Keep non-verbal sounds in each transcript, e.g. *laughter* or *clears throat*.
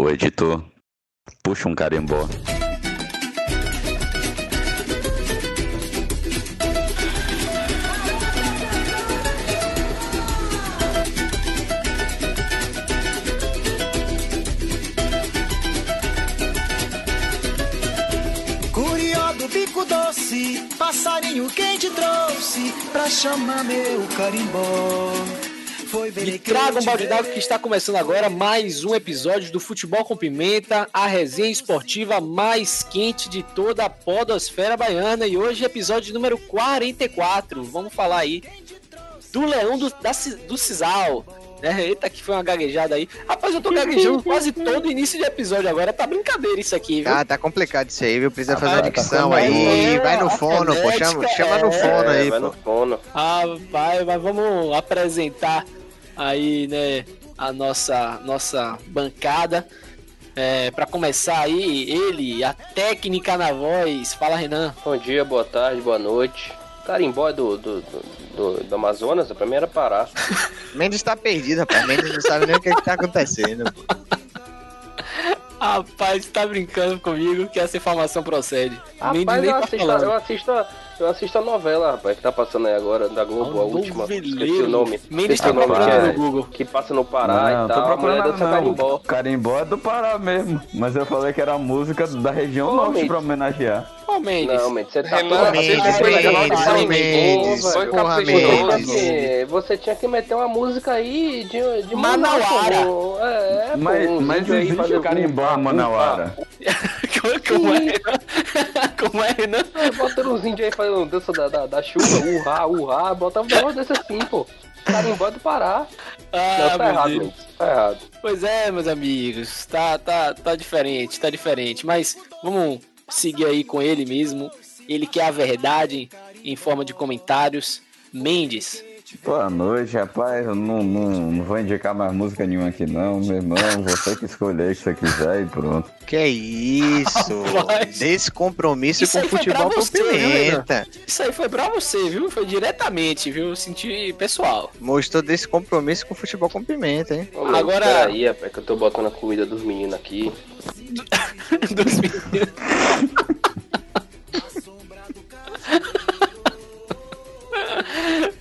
O editor, puxa um carimbó. Passarinho quem te trouxe pra chamar meu carimbó. Me que traga um balde d'água que está começando agora mais um episódio do Futebol com Pimenta, a resenha esportiva mais quente de toda a podosfera baiana. E hoje episódio número 44. Vamos falar aí do Leão do, da, do Cisal. né? Eita, que foi uma gaguejada aí. Rapaz, eu tô gaguejando quase todo início de episódio agora. Tá brincadeira isso aqui, viu? Ah, tá complicado isso aí, viu? Precisa Ah, fazer uma tá dicção ficando aí. é, Vai no fono, pô. Chama, chama no é. fono aí, vai pô. no fono. Ah, vai, mas vamos apresentar aí, né, a nossa nossa bancada. É, para começar aí, ele, a técnica na voz. Fala, Renan. Bom dia, boa tarde, boa noite. Carimbó é do, do, do, do, do Amazonas, pra mim era Pará. *laughs* Mendes tá perdido, rapaz. Mendes não sabe nem o que, que tá acontecendo. pô. Rapaz, tá brincando comigo que essa informação procede. Rapaz, nem eu tá assisto, falando. eu, assisto, a- eu assisto a novela, rapaz, que tá passando aí agora, da Globo, a última. Esqueci o nome. Mendes Esqueci tá o nome que, procurando é, no Google. que passa no Pará não, e tô tal. Mulher procurando não. carimbó. Carimbó é do Pará mesmo. Mas eu falei que era a música da região Ô, norte Mendes. pra homenagear. Ô, Mendes. Não, Mendes, você tá Renan, todo- Mendes, você foi Mendes, ô, Mendes, velho. porra, Mendes. tinha que- Você tinha que meter uma música aí de, de Manauara. É, pô, Mas, mas existe o carimbó, Manauara. Como é, Renan? Como é, Renan? É, bota uns índios aí fazendo dança da, da, da chuva, urrá, urrá, bota um negócio desse assim, pô. Carimbó é do Pará. Ah, Não, tá errado, Deus. Tá errado. Pois é, meus amigos, tá, tá, tá diferente, tá diferente. Mas vamos seguir aí com ele mesmo. Ele que é a verdade em forma de comentários. Mendes. Boa noite, rapaz. Eu não, não, não vou indicar mais música nenhuma aqui, não. Meu irmão, você que escolher o que você quiser e pronto. Que isso? Rapaz. Descompromisso Isso com aí foi futebol com você, viu, pimenta. Isso aí foi pra você, viu? Foi diretamente, viu? Eu senti pessoal. Mostrou descompromisso com futebol com pimenta, hein? Ô, Agora- Peraí, rapaz, que eu tô botando a comida dos meninos aqui. *laughs* Dos meninos.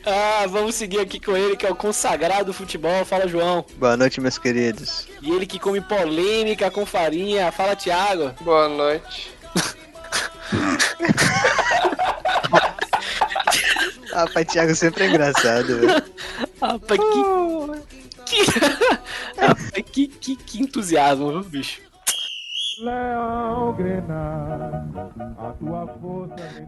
Ah, vamos seguir aqui com ele, que é o consagrado do futebol. Fala, João. Boa noite, meus queridos. E ele que come polêmica com farinha. Fala, Thiago. Boa noite. *laughs* Rapaz, Thiago sempre é engraçado, velho. Rapaz, que. Que... *laughs* Rapaz, que, que, que entusiasmo, viu, bicho?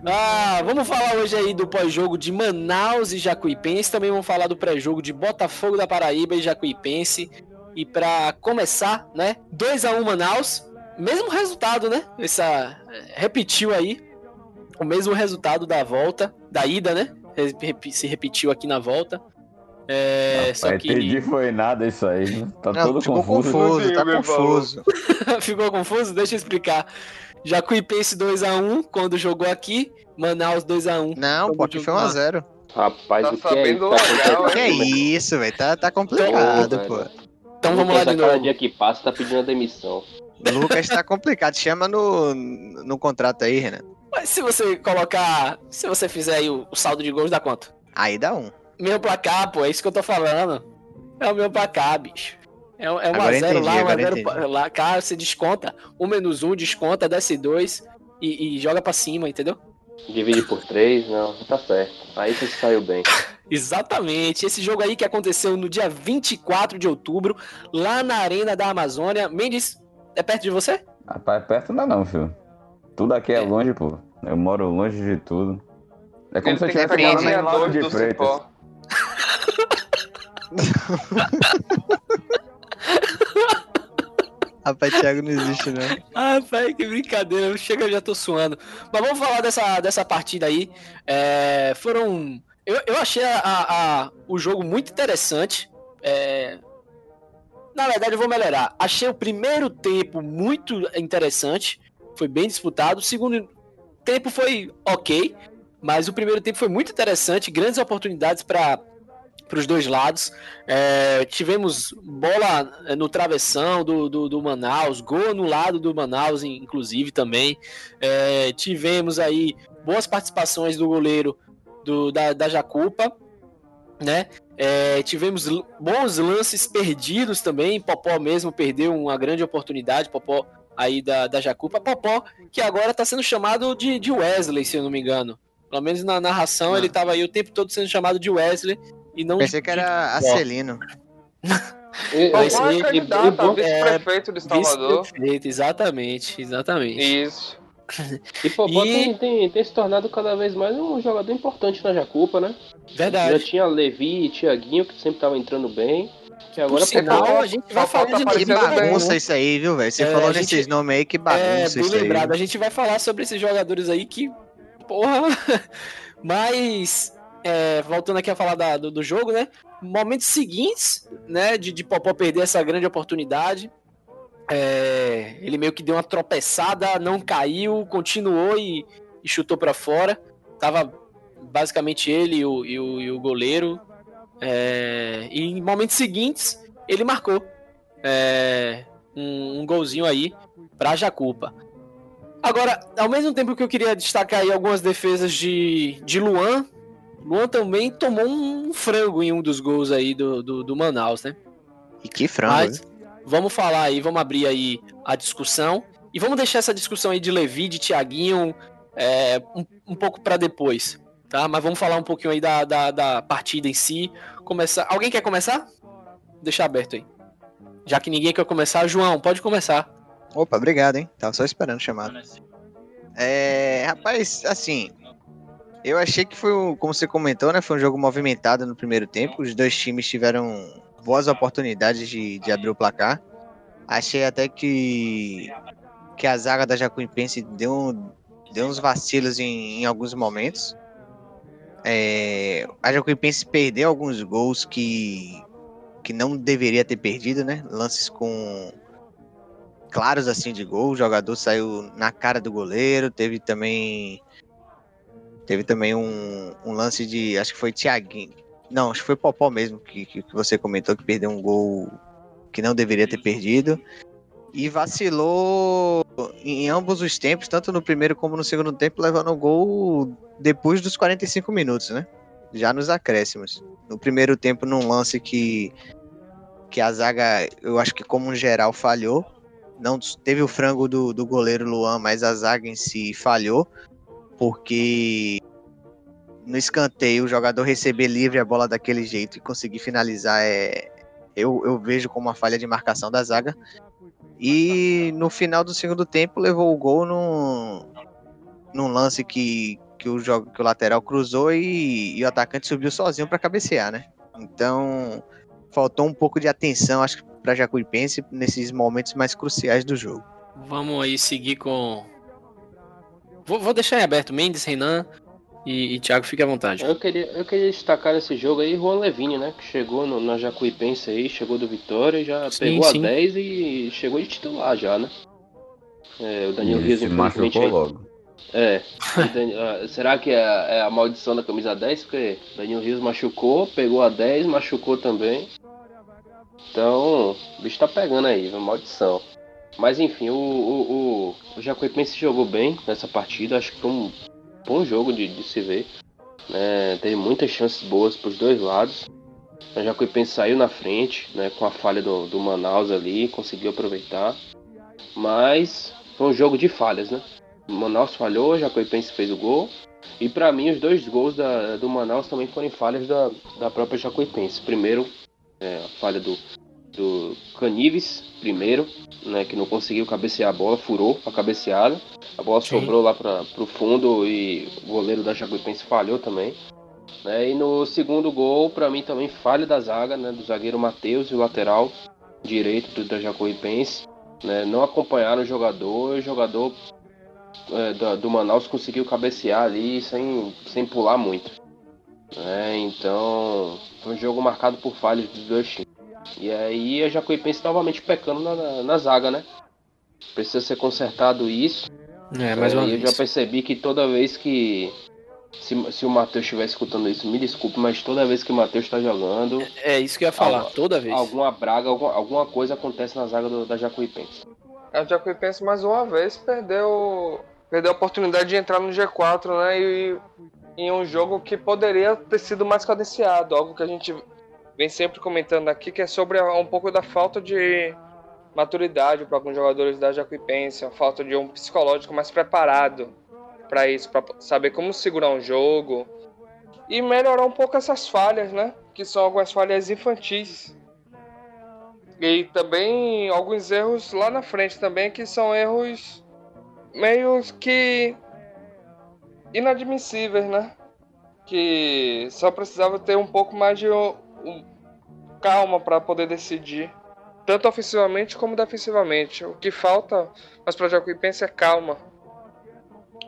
Ah, vamos falar hoje aí do pós-jogo de Manaus e Jacuipense. Também vamos falar do pré-jogo de Botafogo da Paraíba e Jacuipense. E pra começar, né? 2 a 1 Manaus. Mesmo resultado, né? Essa repetiu aí o mesmo resultado da volta, da ida, né? Se repetiu aqui na volta. É, só Rapaz, que entendi foi nada isso aí. né? Tá Não, todo ficou confuso. confuso, tá confuso. *laughs* Ficou confuso? Deixa eu explicar. Jacuipense 2x1 quando jogou aqui. Manaus 2x1. Não, pô, aqui foi 1x0. Rapaz, Tá o que é isso? legal, Que hein? isso, velho? Tá, tá complicado, Então, pô. Então vamos lá de Cada novo. dia que passa, tá pedindo a demissão. Lucas tá complicado. Chama no, no contrato aí, Renan. Mas se você colocar. Se você fizer aí o, o saldo de gols, dá quanto? Aí dá um. Meu placar, pô, é isso que eu tô falando. É o meu placar, bicho. É, um- é 1 Agora a 0 entendi, lá, 1 a agora 0 entendi. lá. Cara, você desconta. 1 menos 1, desconta, desce 2 e, e joga pra cima, entendeu? Divide por três, não, tá certo. Aí você saiu bem. *laughs* Exatamente. Esse jogo aí que aconteceu no dia 24 de outubro, lá na Arena da Amazônia. Mendes, é perto de você? Rapaz, perto não é não, filho. Tudo aqui é É. longe, pô. Eu moro longe de tudo. É como Ele se eu estivesse pegar morando em Lauro de Freitas. cipó. *laughs* Rapaz, Thiago não existe, não. Ah, pai, que brincadeira. Chega, eu já tô suando. Mas vamos falar dessa, dessa partida aí. É, foram. Eu, eu achei a, a- o jogo muito interessante. É, na verdade, eu vou melhorar. Achei o primeiro tempo muito interessante. Foi bem disputado. O segundo tempo foi ok. Mas o primeiro tempo foi muito interessante. Grandes oportunidades para para os dois lados. É, tivemos bola é, no travessão do, do, do, Manaus, gol no lado do Manaus, inclusive também. É, tivemos aí boas participações do goleiro do, da, da Jacupa, né? É, tivemos bons lances perdidos também. Popó mesmo perdeu uma grande oportunidade. Popó aí da, da Jacupa. Popó, que agora está sendo chamado de, de Wesley, se eu não me engano. Pelo menos na narração não. ele estava aí o tempo todo sendo chamado de Wesley e não. Pensei que era Acelino. Popó é candidato a vice-prefeito de Salvador. Vice-prefeito, exatamente, exatamente. Isso. E Popó e... Tem, tem, tem, se tornado cada vez mais um jogador importante na Jacupa, né? Verdade. Já tinha Levi e Tiaguinho, que sempre estavam entrando bem. Que agora Por sinal, Popó, a gente vai falar tá de bagunça bem, isso aí, viu, velho? Você é, falou gente, nesses nomes aí, que bagunça é, isso lembrado, aí. A gente vai falar sobre esses jogadores aí que, porra... *laughs* Mas, é, voltando aqui a falar da, do, do, jogo, né? Momentos seguintes, né, de, de Popó perder essa grande oportunidade, é, ele meio que deu uma tropeçada, não caiu, continuou e, e chutou para fora. Tava basicamente ele e o, e o, e o goleiro. É, e em momentos seguintes, ele marcou é, um, um, golzinho aí pra Jacupa. Agora, ao mesmo tempo que eu queria destacar aí algumas defesas de, de Luan, Luan também tomou um frango em um dos gols aí do, do, do Manaus, né? E que frango, Mas, Vamos falar aí, vamos abrir aí a discussão. E vamos deixar essa discussão aí de Levi, de Tiaguinho, é, um, um, pouco para depois, tá? Mas vamos falar um pouquinho aí da, da, da, partida em si. Começar. Alguém quer começar? Deixa aberto aí. Já que ninguém quer começar, João, pode começar. Opa, obrigado, hein? Tava só esperando o chamado. É, rapaz, assim, eu achei que foi, como você comentou, né? Foi um jogo movimentado no primeiro tempo. Os dois times tiveram boas oportunidades de, de abrir o placar. Achei até que, que a zaga da Jacuipense deu, deu uns vacilos em, em alguns momentos. É, a Jacuipense perdeu alguns gols que, que não deveria ter perdido, né? Lances com claros assim de gol. O jogador saiu na cara do goleiro. Teve também teve também um, um lance de acho que foi Thiaguinho, não, acho que foi Popó mesmo que, que, que você comentou que perdeu um gol que não deveria ter perdido. E vacilou em ambos os tempos, tanto no primeiro como no segundo tempo, levando o gol depois dos 45 minutos, né? Já nos acréscimos. No primeiro tempo, num lance que, que a zaga, eu acho que como geral, falhou. Não teve o frango do, do goleiro Luan, mas a zaga em si falhou. Porque no escanteio o jogador receber livre a bola daquele jeito e conseguir finalizar é eu, eu vejo como uma falha de marcação da zaga. E no final do segundo tempo levou o gol num, num lance que, que, o, jogo, que o lateral cruzou e, e o atacante subiu sozinho para cabecear, né? Então faltou um pouco de atenção, acho que para Jacuipense nesses momentos mais cruciais do jogo. Vamos aí seguir com. Vou, vou deixar em aberto Mendes, Renan, e, e Thiago, fique à vontade. Eu queria, eu queria destacar nesse jogo aí Juan Levine, né? Que chegou no, na Jacuipense aí, chegou do Vitória, já sim, pegou sim. a 10 e chegou de titular já, né? É, o Daniel Rios machucou aí, logo. É. *laughs* Ah, será que é, é, a maldição da camisa 10? Porque Daniel Rios machucou, pegou a 10, machucou também. Então, o bicho tá pegando aí, maldição. Mas enfim, o, o, o, o Jacuipense jogou bem nessa partida. Acho que foi um bom jogo de, de se ver. Né? Teve muitas chances boas para os dois lados. A Jacuipense saiu na frente, né, com a falha do, do Manaus ali, conseguiu aproveitar. Mas foi um jogo de falhas, né? O Manaus falhou, a Jacuipense fez o gol. E para mim, os dois gols da, do Manaus também foram falhas da, da própria Jacuipense. Primeiro, é, a falha do, do Canives, primeiro, né, que não conseguiu cabecear a bola, furou a cabeceada. A bola Sim. sobrou lá para o fundo e o goleiro da Jacuipense falhou também. Né, e no segundo gol, para mim também falha da zaga, né, do zagueiro Matheus e o lateral direito do, da Jacuipense. Né, não acompanharam o jogador, o jogador é, do, do Manaus conseguiu cabecear ali sem, sem pular muito. É, então, foi um jogo marcado por falhas dos dois times. E aí a Jacuipense novamente pecando na, na, na zaga, né? Precisa ser consertado isso. É, mais uma é, Eu já percebi que toda vez que, Se, se o Matheus estiver escutando isso, me desculpe, mas toda vez que o Matheus está jogando. É isso que eu ia falar, alguma, toda vez. Alguma braga, alguma, alguma coisa acontece na zaga do, da Jacuipense. A Jacuipense mais uma vez perdeu, perdeu a oportunidade de entrar no G4, né? E, em um jogo que poderia ter sido mais cadenciado, algo que a gente vem sempre comentando aqui, que é sobre um pouco da falta de maturidade para alguns jogadores da Jacuipense, a falta de um psicológico mais preparado para isso, para saber como segurar um jogo e melhorar um pouco essas falhas, né? Que são algumas falhas infantis. E também alguns erros lá na frente também, que são erros meio que inadmissíveis, né? Que só precisava ter um pouco mais de um, calma para poder decidir, tanto ofensivamente como defensivamente. O que falta, mas para Jacuipense é calma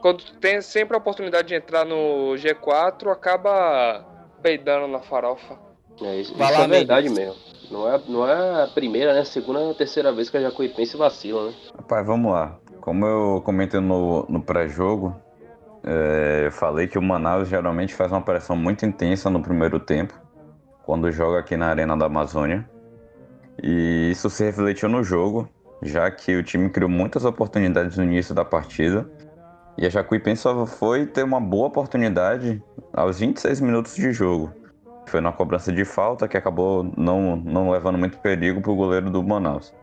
quando tem sempre a oportunidade de entrar no G4, acaba peidando na farofa. É, isso, isso é verdade mesmo. Não é, não é a primeira, né? A segunda ou terceira vez que a Jacuipense vacila, né? Rapaz, vamos lá. Como eu comentei no, no pré-jogo, é, eu falei que o Manaus geralmente faz uma pressão muito intensa no primeiro tempo, quando joga aqui na Arena da Amazônia. E isso se refletiu no jogo, já que o time criou muitas oportunidades no início da partida e a Jacuipense só foi ter uma boa oportunidade aos 26 minutos de jogo. Foi na cobrança de falta que acabou não, não levando muito perigo para o goleiro do Manaus.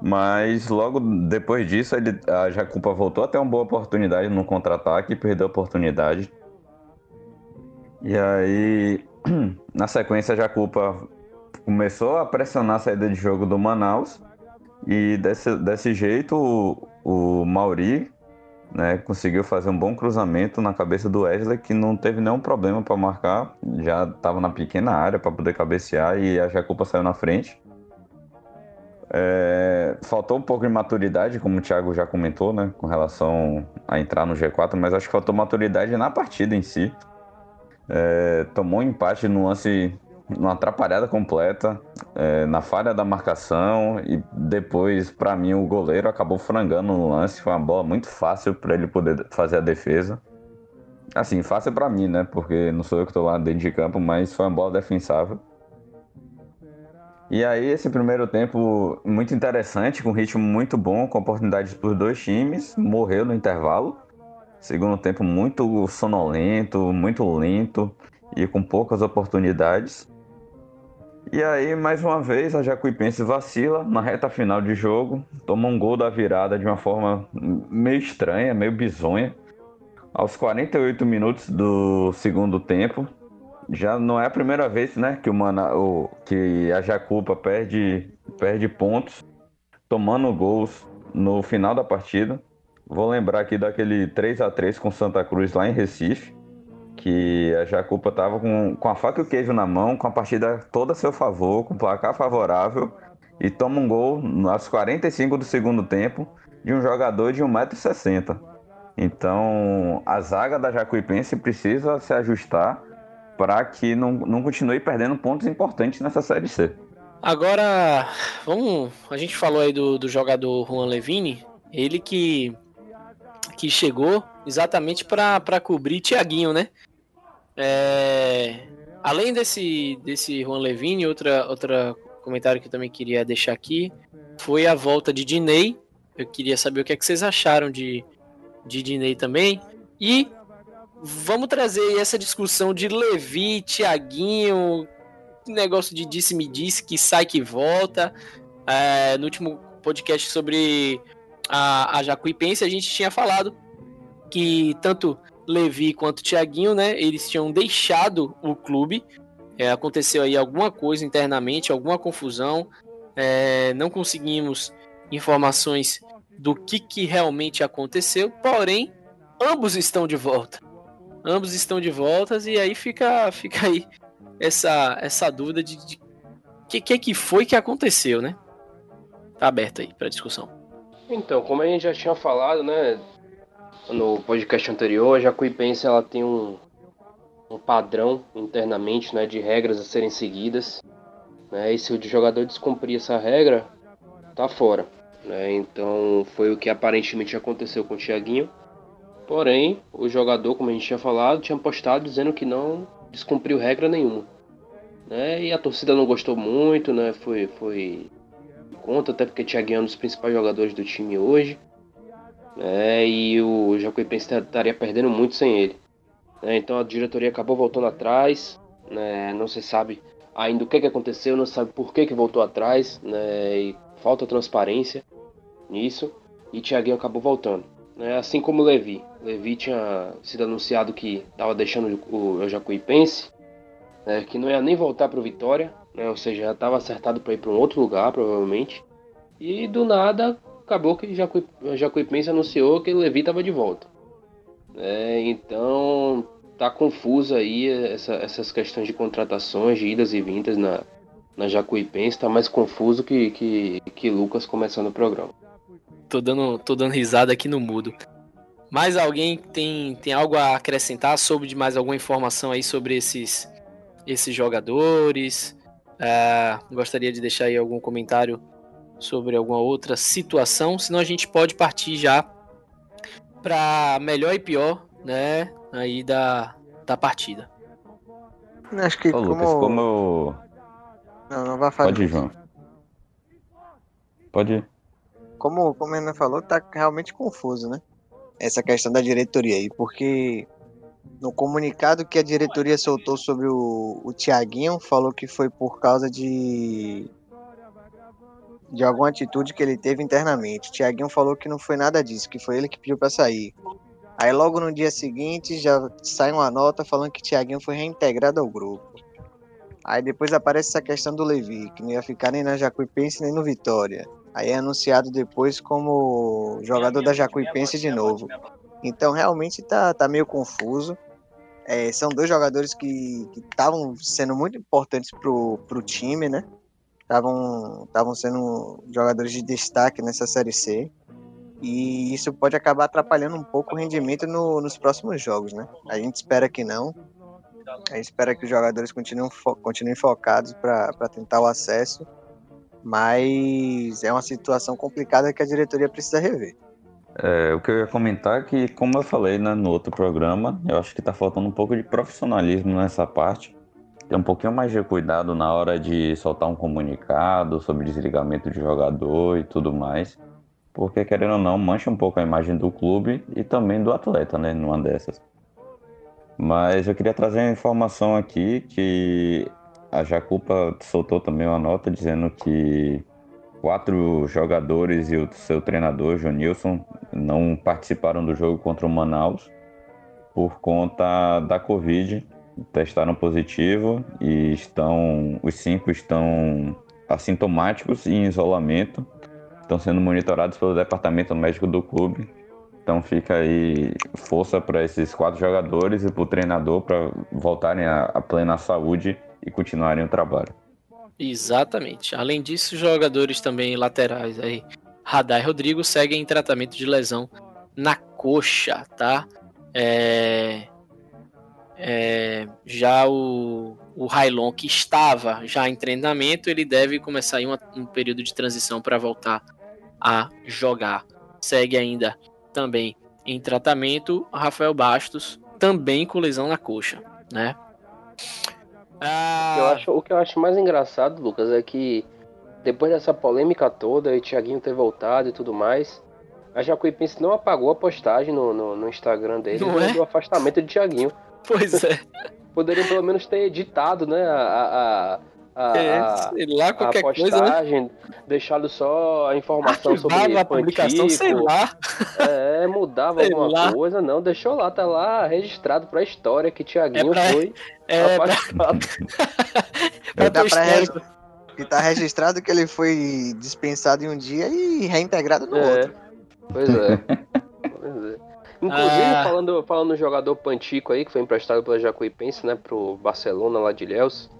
Mas logo depois disso, ele, a Jacupa voltou a ter uma boa oportunidade no contra-ataque e perdeu a oportunidade. E aí, *clears throat* na sequência, a Jacupa começou a pressionar a saída de jogo do Manaus. E desse, desse jeito, o, o Mauri né, conseguiu fazer um bom cruzamento na cabeça do Wesley, que não teve nenhum problema para marcar, já estava na pequena área para poder cabecear e a Jacupa saiu na frente. É, faltou um pouco de maturidade, como o Thiago já comentou, né, com relação a entrar no G4, mas acho que faltou maturidade na partida em si. É, tomou um empate no lance numa atrapalhada completa, é, na falha da marcação e depois, para mim, o goleiro acabou frangando no lance. Foi uma bola muito fácil para ele poder fazer a defesa. Assim, fácil para mim, né? Porque não sou eu que estou lá dentro de campo, mas foi uma bola defensável. E aí, esse primeiro tempo muito interessante, com ritmo muito bom, com oportunidades para os dois times, morreu no intervalo. Segundo tempo muito sonolento, muito lento e com poucas oportunidades. E aí, mais uma vez, a Jacuipense vacila na reta final de jogo, toma um gol da virada de uma forma meio estranha, meio bizonha. Aos 48 minutos do segundo tempo, já não é a primeira vez né, que, o Mana, o, que a Jacupa perde, perde pontos, tomando gols no final da partida. Vou lembrar aqui daquele 3 a 3 com Santa Cruz lá em Recife que a Jacupa estava com, com a faca e o queijo na mão, com a partida toda a seu favor, com placar favorável, e toma um gol aos 45 do segundo tempo de um jogador de 1,60m. Então a zaga da Jacuipense precisa se ajustar para que não, não continue perdendo pontos importantes nessa Série C. Agora, vamos. A gente falou aí do, do jogador Juan Levine, ele que, que chegou exatamente para cobrir Tiaguinho, né? É, além desse, desse Juan Levine, outra, outra comentário que eu também queria deixar aqui foi a volta de Dinei. Eu queria saber o que, é que vocês acharam de, de Dinei também. E vamos trazer essa discussão de Levi, Tiaguinho, negócio de disse-me disse, que sai que volta. É, no último podcast sobre a, a Jacuipense, a gente tinha falado que tanto Levi quanto Thiaguinho, né? Eles tinham deixado o clube. É, aconteceu aí alguma coisa internamente, alguma confusão. É, não conseguimos informações do que, que realmente aconteceu. Porém, ambos estão de volta. Ambos estão de volta e aí fica, fica aí essa, essa dúvida de, de que, que que foi que aconteceu, né? Tá aberto aí para discussão. Então, como a gente já tinha falado, né? no podcast anterior, a Jacuipense ela tem um, um padrão internamente né, de regras a serem seguidas. Né, e se o jogador descumprir essa regra, tá fora. Né, então foi o que aparentemente aconteceu com o Thiaguinho. Porém, o jogador, como a gente tinha falado, tinha postado dizendo que não descumpriu regra nenhuma. Né? E a torcida não gostou muito, né? Foi, foi conta, até porque Thiaguinho é um dos principais jogadores do time hoje. Né? E o Jacuipense estaria perdendo muito sem ele. Né? Então a diretoria acabou voltando atrás. Né? Não se sabe ainda o que, que aconteceu, não se sabe por que, que voltou atrás. Né? E falta transparência nisso. E Thiaguinho acabou voltando. Né? Assim como o Levi. Levi tinha sido anunciado que estava deixando o Jacuipense. Né? Que não ia nem voltar para o Vitória. Né? Ou seja, já estava acertado para ir para um outro lugar, provavelmente. E do nada acabou que Jacuí, Jacuipense anunciou que o Levi estava de volta. É, então tá confuso aí essa, essas questões de contratações, de idas e vindas na, na Jacuipense, tá mais confuso que, que, que Lucas começando o programa. Tô dando, tô dando risada aqui no mudo. Mais alguém tem, tem algo a acrescentar sobre de mais alguma informação aí sobre esses, esses jogadores? É, gostaria de deixar aí algum comentário sobre alguma outra situação, senão a gente pode partir já para melhor e pior, né, aí da, da partida. Acho que Ô, como... Lucas, como eu... Não, não vai falar. Pode ir, João. Pode ir. Como, como a Ana falou, tá realmente confuso, né? Essa questão da diretoria aí, porque no comunicado que a diretoria soltou sobre o, o Tiaguinho, falou que foi por causa de de alguma atitude que ele teve internamente. Tiaguinho falou que não foi nada disso, que foi ele que pediu para sair. Aí logo no dia seguinte já sai uma nota falando que Tiaguinho foi reintegrado ao grupo. Aí depois aparece essa questão do Levi, que não ia ficar nem na Jacuipense nem no Vitória. Aí é anunciado depois como jogador da Jacuipense de novo. Então realmente tá, tá meio confuso. É, são dois jogadores que estavam sendo muito importantes pro, pro time, né? estavam sendo jogadores de destaque nessa Série C. E isso pode acabar atrapalhando um pouco o rendimento no, nos próximos jogos, né? A gente espera que não. A gente espera que os jogadores continuem, fo continuem focados para tentar o acesso. Mas é uma situação complicada que a diretoria precisa rever. É, o que eu ia comentar é que, como eu falei né, no outro programa, eu acho que está faltando um pouco de profissionalismo nessa parte ter um pouquinho mais de cuidado na hora de soltar um comunicado sobre desligamento de jogador e tudo mais. Porque, querendo ou não, mancha um pouco a imagem do clube e também do atleta, né? Numa dessas. Mas eu queria trazer uma informação aqui que a Jacupa soltou também uma nota dizendo que quatro jogadores e o seu treinador, Jonilson, não participaram do jogo contra o Manaus por conta da Covid testaram positivo e estão os cinco estão assintomáticos e em isolamento. Estão sendo monitorados pelo departamento médico do clube. Então fica aí força para esses quatro jogadores e para o treinador para voltarem à plena saúde e continuarem o trabalho. Exatamente. Além disso, jogadores também laterais aí, Radar e Rodrigo seguem em tratamento de lesão na coxa, tá? É... É, já o, o que estava já em treinamento, ele deve começar aí uma, um período de transição para voltar a jogar. Segue ainda também em tratamento Rafael Bastos, também com lesão na coxa, né? Ah... Eu acho, o que eu acho mais engraçado, Lucas, é que depois dessa polêmica toda e Thiaguinho ter voltado e tudo mais, a Jacuipense não apagou a postagem no, no, no Instagram dele é? do afastamento de Thiaguinho. Pois é. Poderiam pelo menos ter editado, né? A, a, a, é, sei lá, qualquer a postagem, coisa, né? deixado só a informação Ativava sobre a publicação, sei lá. É, mudava sei alguma lá. coisa, não, deixou lá, tá lá registrado pra história que Tiaguinho é pra... foi *laughs* é afastado. *laughs* Pra... pra registro... E tá registrado que ele foi dispensado em um dia e reintegrado no é. outro. Pois é. *laughs* pois é. Inclusive, ah. falando, falando no jogador Pantico aí, que foi emprestado pela Jacuipense, né, pro Barcelona lá de Ilhéus,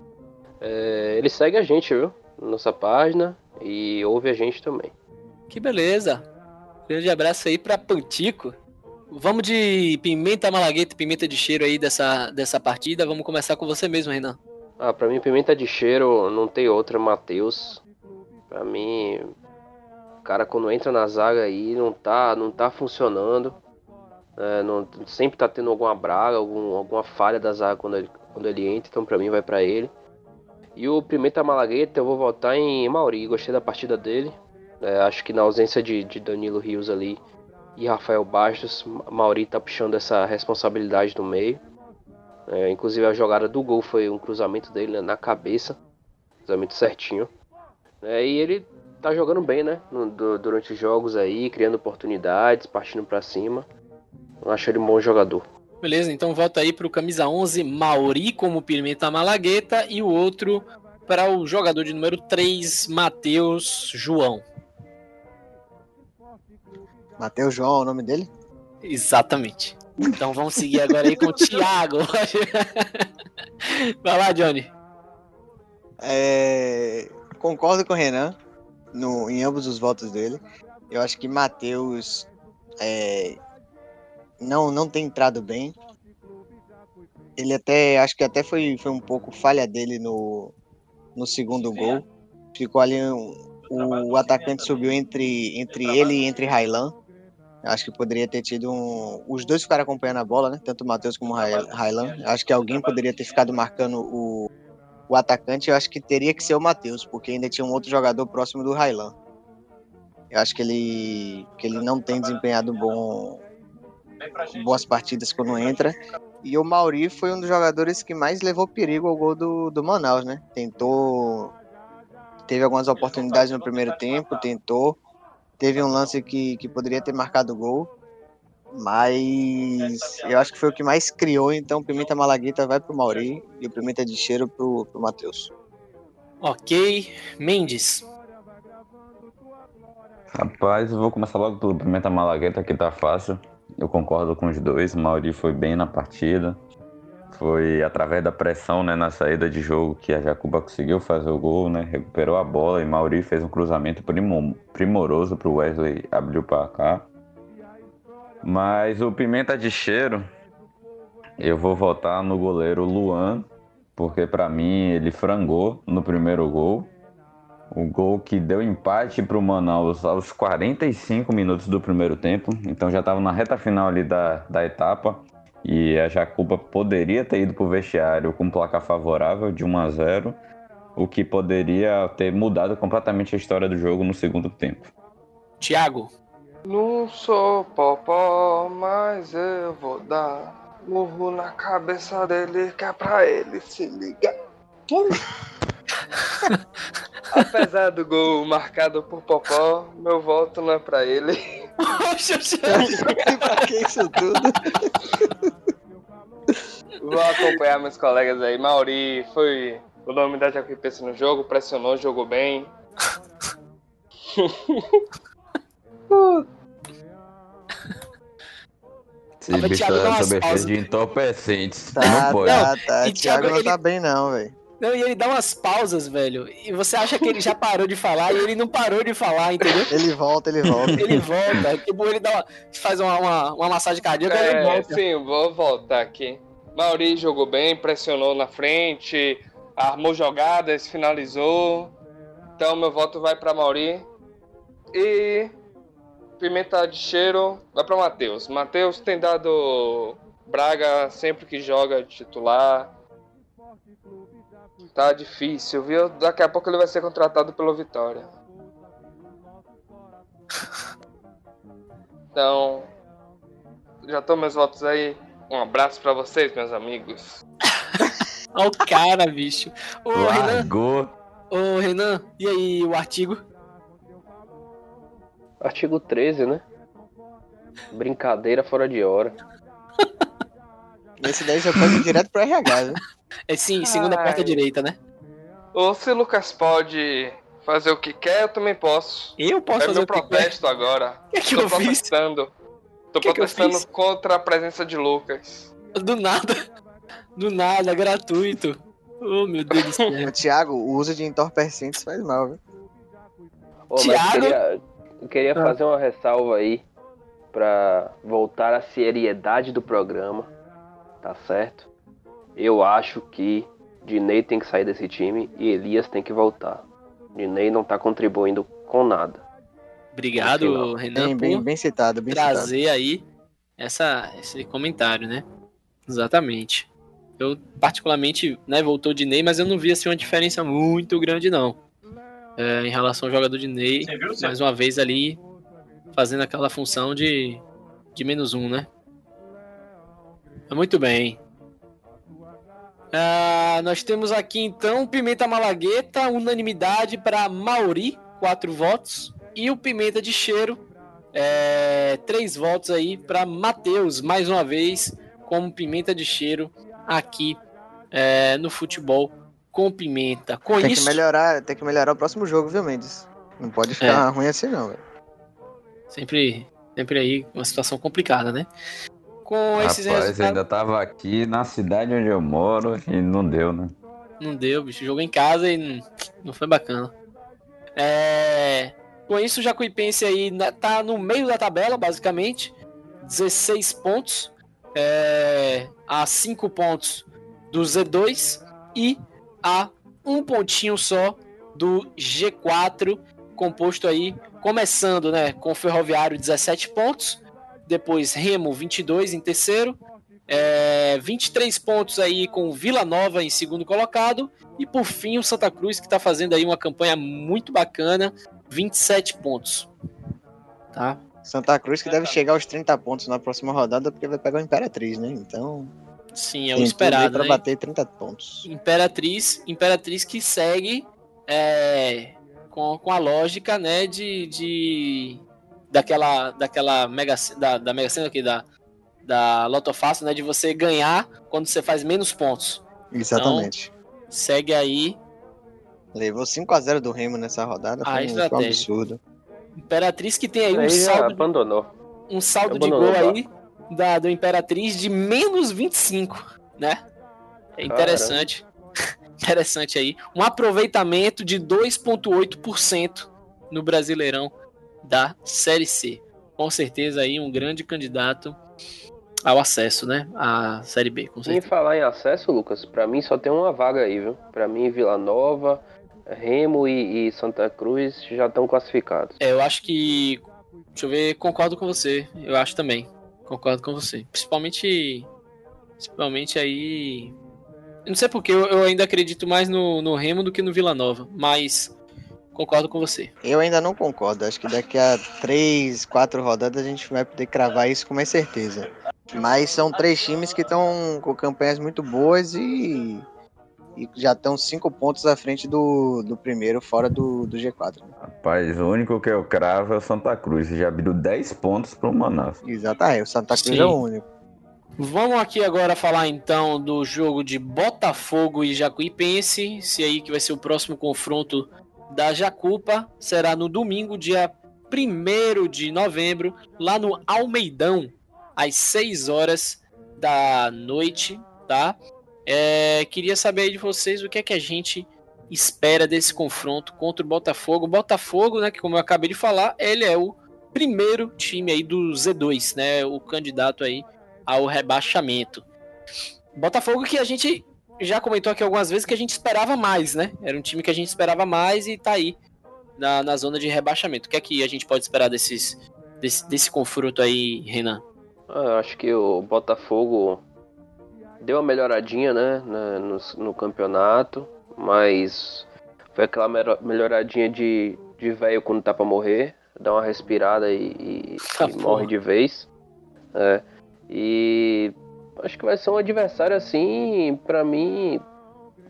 é, ele segue a gente, viu? Nossa página e ouve a gente também. Que beleza! Grande abraço aí pra Pantico. Vamos de pimenta malagueta e pimenta de cheiro aí dessa, dessa partida. Vamos começar com você mesmo, Renan. Ah, pra mim, pimenta de cheiro não tem outra, Matheus. Pra mim, o cara quando entra na zaga aí não tá, não tá funcionando. É, não, sempre tá tendo alguma braga, algum, alguma falha da zaga quando ele, quando ele entra, então pra mim vai para ele. E o Pimenta Malagueta eu vou votar em Mauri, gostei da partida dele. É, acho que na ausência de, de Danilo Rios ali e Rafael Bastos, Mauri tá puxando essa responsabilidade no meio. É, inclusive a jogada do gol foi um cruzamento dele né, na cabeça, cruzamento certinho. É, e ele tá jogando bem, né? No, do, durante os jogos aí, criando oportunidades, partindo para cima. Eu acho ele um bom jogador. Beleza, então volta aí pro camisa 11, Mauri como Pimenta Malagueta e o outro para o jogador de número 3, Matheus João. Matheus João é o nome dele? Exatamente. Então vamos seguir agora aí com o Thiago. *laughs* Vai lá, Johnny. É, concordo com o Renan no, em ambos os votos dele. Eu acho que Matheus é, não, não tem entrado bem. Ele até, acho que até foi, foi um pouco falha dele no, no segundo gol. Ficou ali, um, o atacante subiu entre, entre ele e entre Railan. Acho que poderia ter tido um. Os dois ficaram acompanhando a bola, né? Tanto o Matheus como o Railan. Acho que alguém poderia ter ficado marcando o, o atacante. Eu acho que teria que ser o Matheus, porque ainda tinha um outro jogador próximo do Railan. Eu acho que ele, que ele não tem desempenhado bom, boas partidas quando entra. E o Mauri foi um dos jogadores que mais levou perigo ao gol do, do Manaus, né? Tentou. Teve algumas oportunidades no primeiro tempo, tentou. Teve um lance que, que poderia ter marcado o gol. Mas eu acho que foi o que mais criou, então Pimenta Malaguita vai pro Mauri e o Pimenta de Cheiro pro, pro Matheus. Ok. Mendes. Rapaz, eu vou começar logo pelo Pimenta Malagueta, que tá fácil. Eu concordo com os dois. O Mauri foi bem na partida. Foi através da pressão né, na saída de jogo que a Jacuba conseguiu fazer o gol, né? Recuperou a bola e Mauri fez um cruzamento primoroso para o Wesley abrir o placar. Mas o Pimenta de Cheiro, eu vou votar no goleiro Luan, porque para mim ele frangou no primeiro gol. O gol que deu empate para o Manaus aos 45 minutos do primeiro tempo. Então já estava na reta final ali da, da etapa. E a Jacuba poderia ter ido para o vestiário com placar favorável de 1 a 0 o que poderia ter mudado completamente a história do jogo no segundo tempo. Thiago. Não sou popó, mas eu vou dar murro na cabeça dele que é pra ele se ligar. *laughs* Apesar do gol marcado por Popó, meu voto não é pra ele. pra que isso tudo? Vou acompanhar meus colegas aí. Mauri foi o nome da Jacuipense no jogo, pressionou, jogou bem. Esse bicho tá sob efeito de entorpecentes. Tá, não pode. tá, tá. E Thiago Thiago, não ele- tá bem não, velho. Não, e ele dá umas pausas, velho. E você acha que ele já parou de falar e ele não parou de falar, entendeu? *laughs* Ele volta, ele volta. Ele volta. Tipo, ele dá uma, faz uma, uma, uma massagem cardíaca e ele É, volta. sim, vou voltar aqui. Mauri jogou bem, pressionou na frente, armou jogadas, finalizou. Então meu voto vai pra Mauri. E Pimenta de Cheiro vai pra Matheus. Matheus tem dado Braga sempre que joga de titular. Tá difícil, viu? Daqui a pouco ele vai ser contratado pelo Vitória. *laughs* Então, já estão meus votos aí. Um abraço pra vocês, meus amigos. *laughs* Olha o cara, bicho. Ô, Renan, Largou. ô, Renan, e aí o artigo? Artigo 13, né? Brincadeira fora de hora. Esse daí já pode ir direto pro RH, viu? É sim, segunda Ai. porta direita, né? Ou se o Lucas pode fazer o que quer, eu também posso. Eu posso é fazer meu o que quer. protesto agora. O *laughs* que, que Tô eu fiz? protestando. Tô Que que eu protestando fiz? contra a presença de Lucas. Do nada. Do nada, gratuito. Oh, meu Deus do céu. O Thiago, o uso de entorpecentes faz mal, viu? Ô, mas Thiago? queria, eu queria Ah. fazer uma ressalva aí pra voltar à seriedade do programa, tá certo? Eu acho que Dinei tem que sair desse time e Elias tem que voltar. Dinei não tá contribuindo com nada. Obrigado, Renan, Bem, bem, por bem citado, bem citado. trazer aí essa, esse comentário, né? Exatamente. Eu, particularmente, né, voltou de Ney, mas eu não vi assim, uma diferença muito grande, não. É, em relação ao jogador de Ney, mais uma vez ali, fazendo aquela função de, de menos um, né? Muito bem. Ah, nós temos aqui então Pimenta Malagueta, unanimidade para Mauri, quatro votos. E o Pimenta de Cheiro, é, três votos aí para Matheus, mais uma vez, como Pimenta de Cheiro aqui é, no futebol com Pimenta. Com tem isso... que melhorar, tem que melhorar o próximo jogo, viu, Mendes? Não pode ficar é. ruim assim, não, velho. Sempre, sempre aí uma situação complicada, né? Com esses Rapaz, resultados... ainda tava aqui na cidade onde eu moro e não deu, né? Não deu, bicho. Jogou em casa e não, não foi bacana. É... Com isso, o Jacuipense aí tá no meio da tabela, basicamente. 16 pontos. É... A 5 pontos do Z2 e a um pontinho só do G4, composto aí, começando né, com o Ferroviário 17 pontos, depois Remo 22 em terceiro, é, 23 pontos aí com Vila Nova em segundo colocado e por fim o Santa Cruz que está fazendo aí uma campanha muito bacana, 27 pontos. Tá? Santa Cruz que deve chegar aos 30 pontos na próxima rodada porque vai pegar o Imperatriz, né? Então. Sim, é o esperado. Para né? bater 30 pontos. Imperatriz, Imperatriz que segue é, com, com a lógica, né, de, de daquela daquela mega da, da mega cena aqui da da Loto Fácil, né, de você ganhar quando você faz menos pontos. Exatamente. Então, segue aí. Levou 5 a 0 do Remo nessa rodada, a foi um absurdo. Imperatriz que tem aí, aí um saldo abandonou. um saldo abandonou, de gol aí da do Imperatriz de menos 25, né? É interessante. *laughs* interessante aí. Um aproveitamento de 2.8% no Brasileirão da Série C. Com certeza aí um grande candidato ao acesso, né? À Série B, com certeza. Em falar em acesso, Lucas, para mim só tem uma vaga aí, viu? Para mim, Vila Nova, Remo e, e, Santa Cruz já estão classificados. É, eu acho que. Deixa eu ver, concordo com você. Eu acho também. Concordo com você. Principalmente. Principalmente aí. Eu não sei porque eu, eu ainda acredito mais no, no Remo do que no Vila Nova, mas Concordo com você. Eu ainda não concordo. Acho que daqui a três, quatro rodadas a gente vai poder cravar isso com mais certeza. Mas são três times que estão com campanhas muito boas e, e já estão cinco pontos à frente do, do primeiro, fora do, do G4. Né? Rapaz, o único que eu cravo é o Santa Cruz. Já abriu 10 pontos para o Manaus. Exatamente, o Santa Cruz Sim. é o único. Vamos aqui agora falar então do jogo de Botafogo e Jacuipense. Se aí que vai ser o próximo confronto da Jacupa será no domingo, dia 1 de novembro, lá no Almeidão, às 6 horas da noite, tá? É, queria saber de vocês o que é que a gente espera desse confronto contra o Botafogo. O Botafogo, né, que como eu acabei de falar, ele é o primeiro time aí do Z2, né, o candidato aí ao rebaixamento. Botafogo que a gente já comentou aqui algumas vezes que a gente esperava mais, né? Era um time que a gente esperava mais e tá aí na, na zona de rebaixamento. O que é que a gente pode esperar desses, desse, desse confronto aí, Renan? Ah, acho que o Botafogo deu uma melhoradinha, né, no, no campeonato, mas foi aquela melhoradinha de, de velho quando tá pra morrer, dá uma respirada e, e, *laughs* ah, e morre de vez. É. E acho que vai ser um adversário assim, para mim,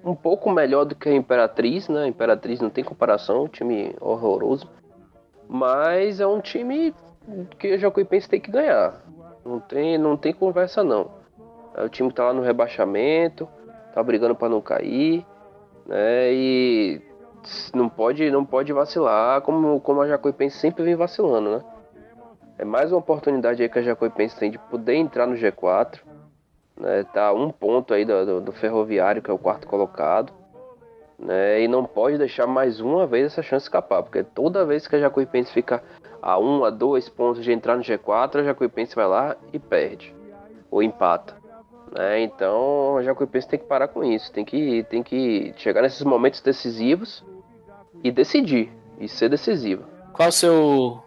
um pouco melhor do que a Imperatriz, né? A Imperatriz não tem comparação, um time horroroso. Mas é um time que o Jacuipense tem que ganhar. Não tem, não tem conversa não. É o time tá lá no rebaixamento, tá brigando para não cair, né? E não pode, não pode vacilar, como, como a Jacuipense sempre vem vacilando, né? É mais uma oportunidade aí que a Jacuipense tem de poder entrar no G4 né, tá um ponto aí do, do, do, Ferroviário, que é o quarto colocado. Né, e não pode deixar mais uma vez essa chance escapar, porque toda vez que a Jacuipense fica a um, a dois pontos de entrar no G4, a Jacuipense vai lá e perde, ou empata. Né, então a Jacuipense tem que parar com isso, tem que, tem que chegar nesses momentos decisivos e decidir, e ser decisiva. Qual o seu,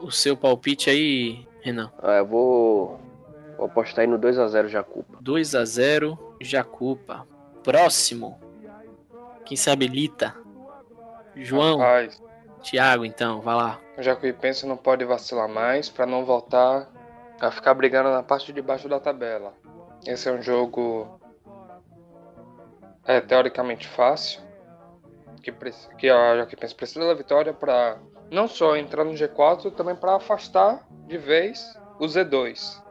o seu palpite aí, Renan? Ah, eu vou, vou apostar aí no 2x0 Jacupa. 2 a 0 Jacupa. Próximo. Quem se habilita? João, Rapaz, Thiago, então, vai lá. o Jacuipense não pode vacilar mais pra não voltar a ficar brigando na parte de baixo da tabela. Esse é um jogo é teoricamente fácil, que, que a Jacuipense precisa da vitória pra não só entrar no G4, também pra afastar de vez o Z2.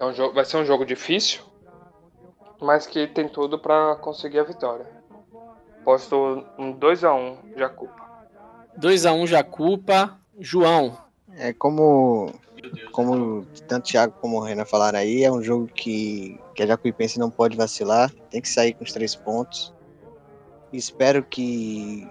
É um jogo, vai ser um jogo difícil, mas que tem tudo pra conseguir a vitória. Posto um 2x1 Jacupa. 2 a 1 Jacupa. João, É como, como tanto o Thiago como o Renan falaram aí, é um jogo que, que a Jacuipense não pode vacilar, tem que sair com os três pontos. Espero que,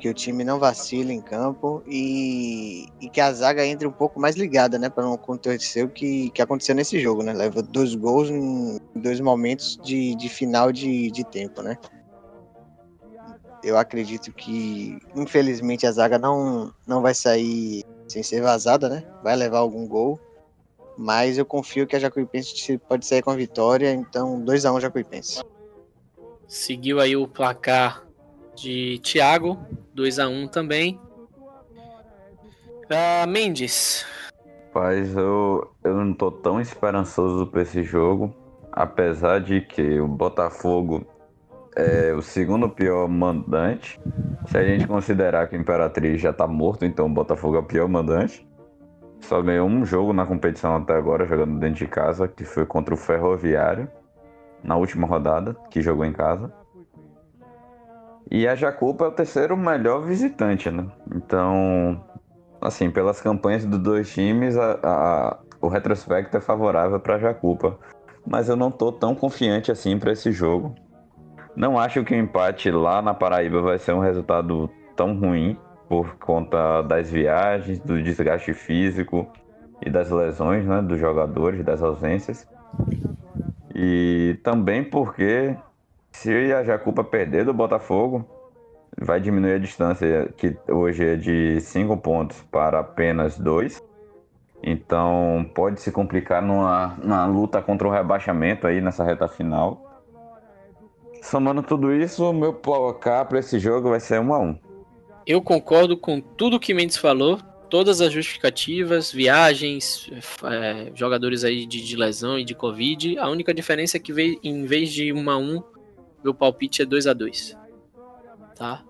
que o time não vacile em campo e, e que a zaga entre um pouco mais ligada, né? Para não acontecer o que, que aconteceu nesse jogo, né? Leva dois gols em dois momentos de, de final de, de tempo, né? Eu acredito que, infelizmente, a zaga não, não vai sair sem ser vazada, né? Vai levar algum gol. Mas eu confio que a Jacuipense pode sair com a vitória, então 2x1 Jacuipense. seguiu aí o placar de Thiago. 2 a 1 também. Ah, Mendes, Rapaz, eu, eu não tô tão esperançoso pra esse jogo, apesar de que o Botafogo é o segundo pior mandante. Se a gente considerar que o Imperatriz já tá morto, então o Botafogo é o pior mandante. Só ganhou um jogo na competição até agora, jogando dentro de casa, que foi contra o Ferroviário, na última rodada, que jogou em casa. E a Jacupa é o terceiro melhor visitante, né? Então, assim, pelas campanhas dos dois times, a- a- o retrospecto é favorável para Jacupa. Mas eu não tô tão confiante assim para esse jogo. Não acho que o empate lá na Paraíba vai ser um resultado tão ruim por conta das viagens, do desgaste físico e das lesões, né, dos jogadores, das ausências. E também porque se a Jacupa perder do Botafogo, vai diminuir a distância, que hoje é de 5 pontos para apenas 2. Então pode se complicar numa, numa luta contra o rebaixamento aí nessa reta final. Somando tudo isso, o meu placar para esse jogo vai ser 1 a 1 eu concordo com tudo que Mendes falou. Todas as justificativas, viagens, é, jogadores aí de, de lesão e de Covid. A única diferença é que em vez de 1 a 1 meu palpite é 2 a 2 Tá?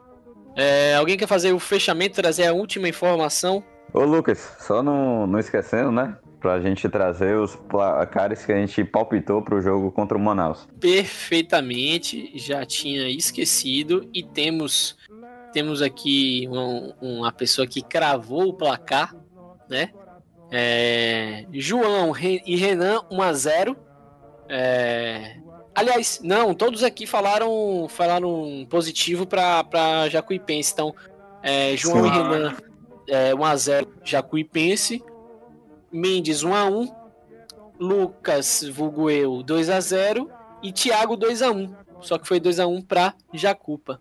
É, alguém quer fazer o fechamento, trazer a última informação? Ô Lucas, só não, não esquecendo, né? Pra gente trazer os placares que a gente palpitou pro jogo contra o Manaus. Perfeitamente, já tinha esquecido e temos temos aqui um- uma pessoa que cravou o placar, né? É, João e Renan 1 a 0. É, aliás, não, todos aqui falaram falaram positivo para Jacuipense. Então, é, João Sim. e Renan é, 1 a 0 Jacuipense. Mendes 1 a 1. Lucas vulgo eu 2 a 0 e Thiago 2 a 1. Só que foi 2 a 1 para Jacupa.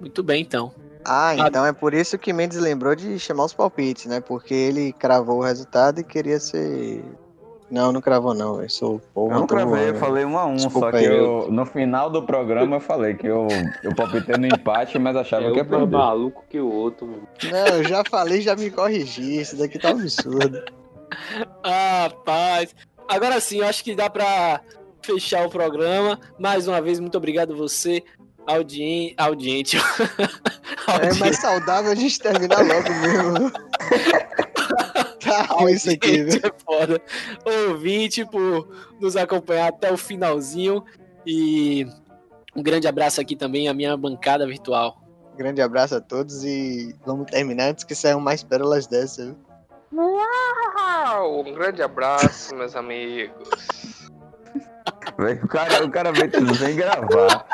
Muito bem, então. Ah, então é por isso que Mendes lembrou de chamar os palpites, né? Porque ele cravou o resultado e queria ser. Não, não cravou não, eu sou povo. Eu não cravei, eu falei 1 a 1 Desculpa só que eu, no final do programa eu falei que eu, eu palpitei no empate, mas achava É que ia um mais perder. maluco que o outro, meu. Não, eu já falei, já me corrigi. Isso daqui tá um absurdo. *laughs* Ah, paz. Agora sim, eu acho que dá pra fechar o programa. Mais uma vez, muito obrigado você, audien... audiente. *laughs* É mais saudável a gente terminar logo mesmo. *laughs* ruim *laughs* isso aqui, viu? é foda. Ouvinte por nos acompanhar até o finalzinho. E um grande abraço aqui também à minha bancada virtual. Grande abraço a todos e vamos terminar antes que saiam mais pérolas dessa, viu? Uau! Um grande abraço, meus amigos. O cara, o cara veio tudo sem gravar.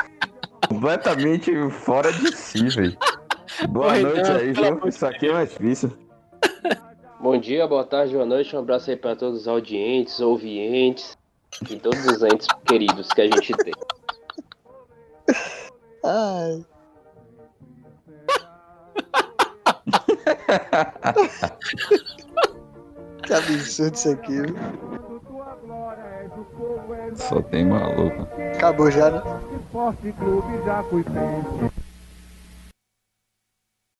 Completamente fora de si, velho. Boa Oi, noite não, aí, viu? Isso aqui é mais difícil. Bom dia, boa tarde, boa noite. Um abraço aí pra todos os audientes, ouvientes e todos os entes queridos que a gente tem. Ai. Tá absurdo isso aqui. viu? Só tem maluco. Acabou já, né? Esporte Clube Jacuipense.